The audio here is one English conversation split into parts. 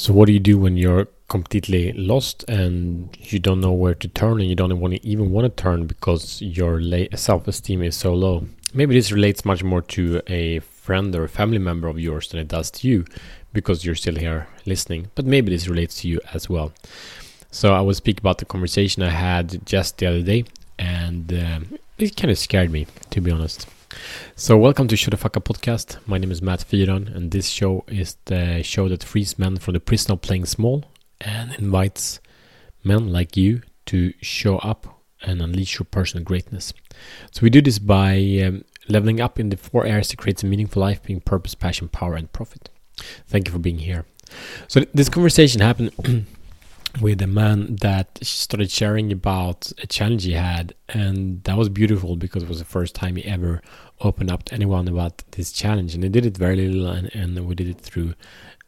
So, what do you do when you're completely lost and you don't know where to turn and you don't want to even want to turn because your self-esteem is so low? Maybe this relates much more to a friend or a family member of yours than it does to you because you're still here listening. But maybe this relates to you as well. So, I will speak about the conversation I had just the other day, and uh, it kind of scared me, to be honest. So, welcome to Shut the Fuck Up podcast. My name is Matt Fyron, and this show is the show that frees men from the prison of playing small and invites men like you to show up and unleash your personal greatness. So, we do this by um, leveling up in the four areas to create a meaningful life being purpose, passion, power, and profit. Thank you for being here. So, this conversation happened. with a man that started sharing about a challenge he had and that was beautiful because it was the first time he ever opened up to anyone about this challenge. And he did it very little and, and we did it through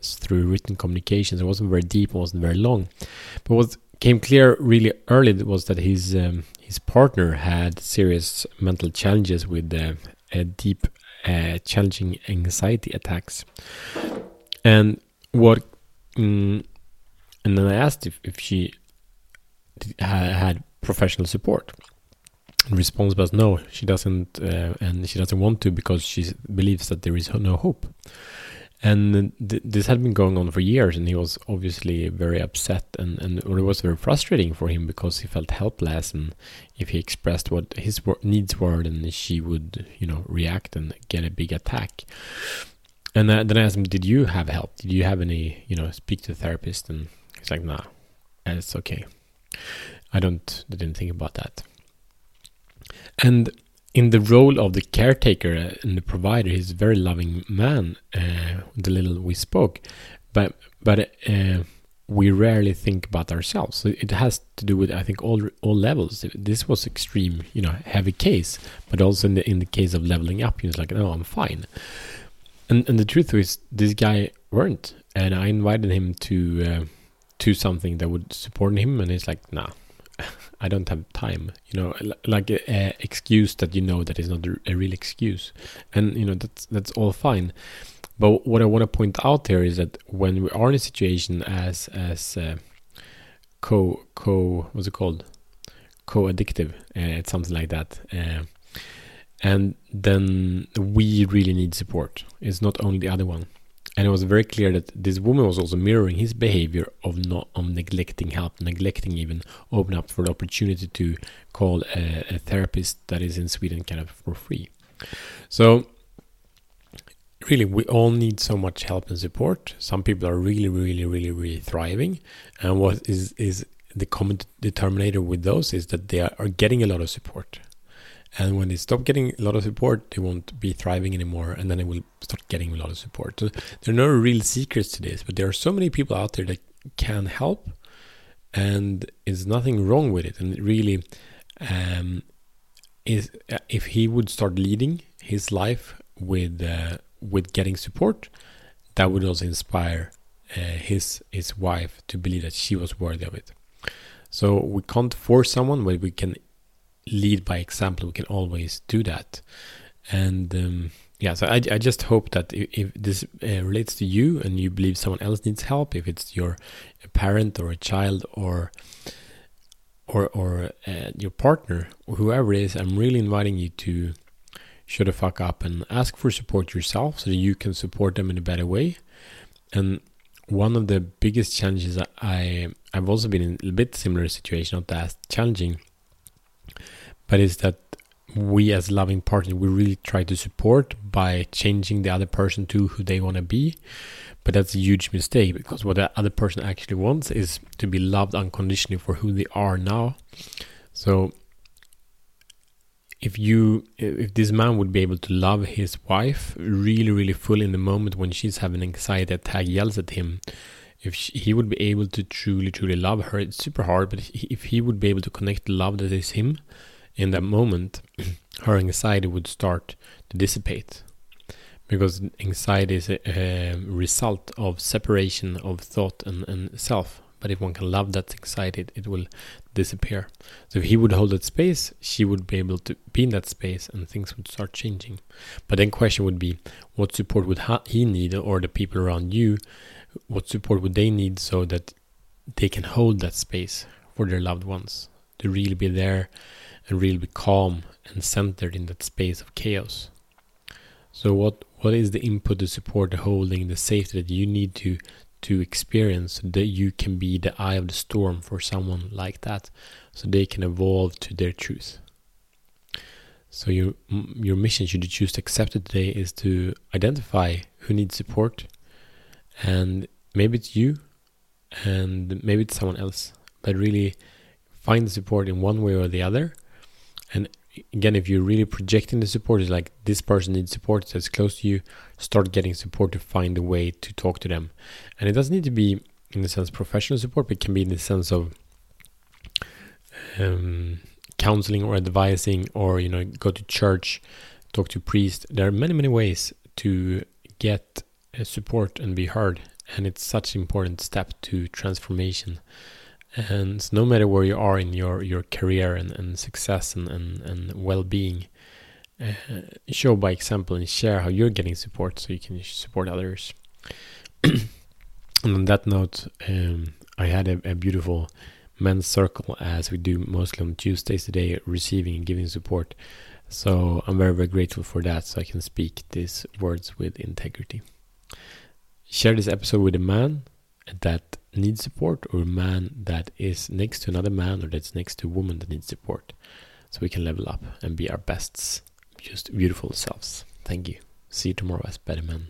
through written communications. It wasn't very deep it wasn't very long. But what came clear really early was that his um, his partner had serious mental challenges with uh, a deep uh, challenging anxiety attacks. And what mm, and then I asked if, if she had professional support. And response was no, she doesn't, uh, and she doesn't want to because she believes that there is no hope. And th- this had been going on for years, and he was obviously very upset, and, and it was very frustrating for him because he felt helpless. And if he expressed what his needs were, then she would, you know, react and get a big attack. And uh, then I asked him, "Did you have help? Did you have any, you know, speak to a therapist?" And He's like, nah, it's okay. I don't didn't think about that. And in the role of the caretaker and the provider, he's a very loving man. Uh, the little we spoke, but but uh, we rarely think about ourselves. So it has to do with I think all all levels. This was extreme, you know, heavy case, but also in the in the case of leveling up, he was like, no, I'm fine. And and the truth is, this guy weren't, and I invited him to. Uh, to something that would support him and he's like nah i don't have time you know like a, a excuse that you know that is not a real excuse. And you know that's that's all fine. But what i want to point out there is that when we are in a situation as as uh, co co what's it called? Co-addictive uh, it's something like that uh, and then we really need support. It's not only the other one and it was very clear that this woman was also mirroring his behavior of not of neglecting help, neglecting even open up for the opportunity to call a, a therapist that is in Sweden kind of for free. So really we all need so much help and support. Some people are really really really really thriving. And what is is the common determinator with those is that they are getting a lot of support and when they stop getting a lot of support, they won't be thriving anymore, and then they will start getting a lot of support. So there are no real secrets to this, but there are so many people out there that can help, and there's nothing wrong with it. And it really um, is if he would start leading his life with uh, with getting support, that would also inspire uh, his his wife to believe that she was worthy of it. So we can't force someone, but we can lead by example. We can always do that. And um, yeah, so I, I just hope that if, if this uh, relates to you and you believe someone else needs help, if it's your parent or a child or or or uh, your partner, or whoever it is, I'm really inviting you to shut the fuck up and ask for support yourself so that you can support them in a better way. And one of the biggest challenges I I've also been in a bit similar situation, not that challenging, but is that we as loving partner we really try to support by changing the other person to who they want to be. But that's a huge mistake because what the other person actually wants is to be loved unconditionally for who they are now. So if you if this man would be able to love his wife really really full in the moment when she's having anxiety attack yells at him if he would be able to truly truly love her it's super hard but if he would be able to connect the love that is him in that moment, her anxiety would start to dissipate. Because anxiety is a, a result of separation of thought and, and self. But if one can love that anxiety, it, it will disappear. So if he would hold that space, she would be able to be in that space and things would start changing. But then question would be, what support would he need or the people around you what support would they need so that they can hold that space for their loved ones to really be there and really be calm and centered in that space of chaos. So what what is the input, the support, the holding, the safety that you need to to experience so that you can be the eye of the storm for someone like that so they can evolve to their truth. So your your mission should you choose to accept it today is to identify who needs support and maybe it's you and maybe it's someone else. But really find the support in one way or the other. And again if you're really projecting the support is like this person needs support that's close to you start getting support to find a way to talk to them. And it doesn't need to be in the sense professional support but it can be in the sense of um, counseling or advising or you know go to church talk to priest. There are many many ways to get support and be heard and it's such an important step to transformation. And no matter where you are in your, your career and, and success and, and, and well-being uh, show by example and share how you're getting support so you can support others. And on that note um, i had a, a, beautiful men's circle as we do mostly on tuesdays today receiving and giving support. So i'm very very grateful for that so i can speak these words with integrity share this episode with a man that needs support or a man that is next to another man or that's next to a woman that needs support so we can level up and be our best just beautiful selves. Thank you. See you tomorrow as better men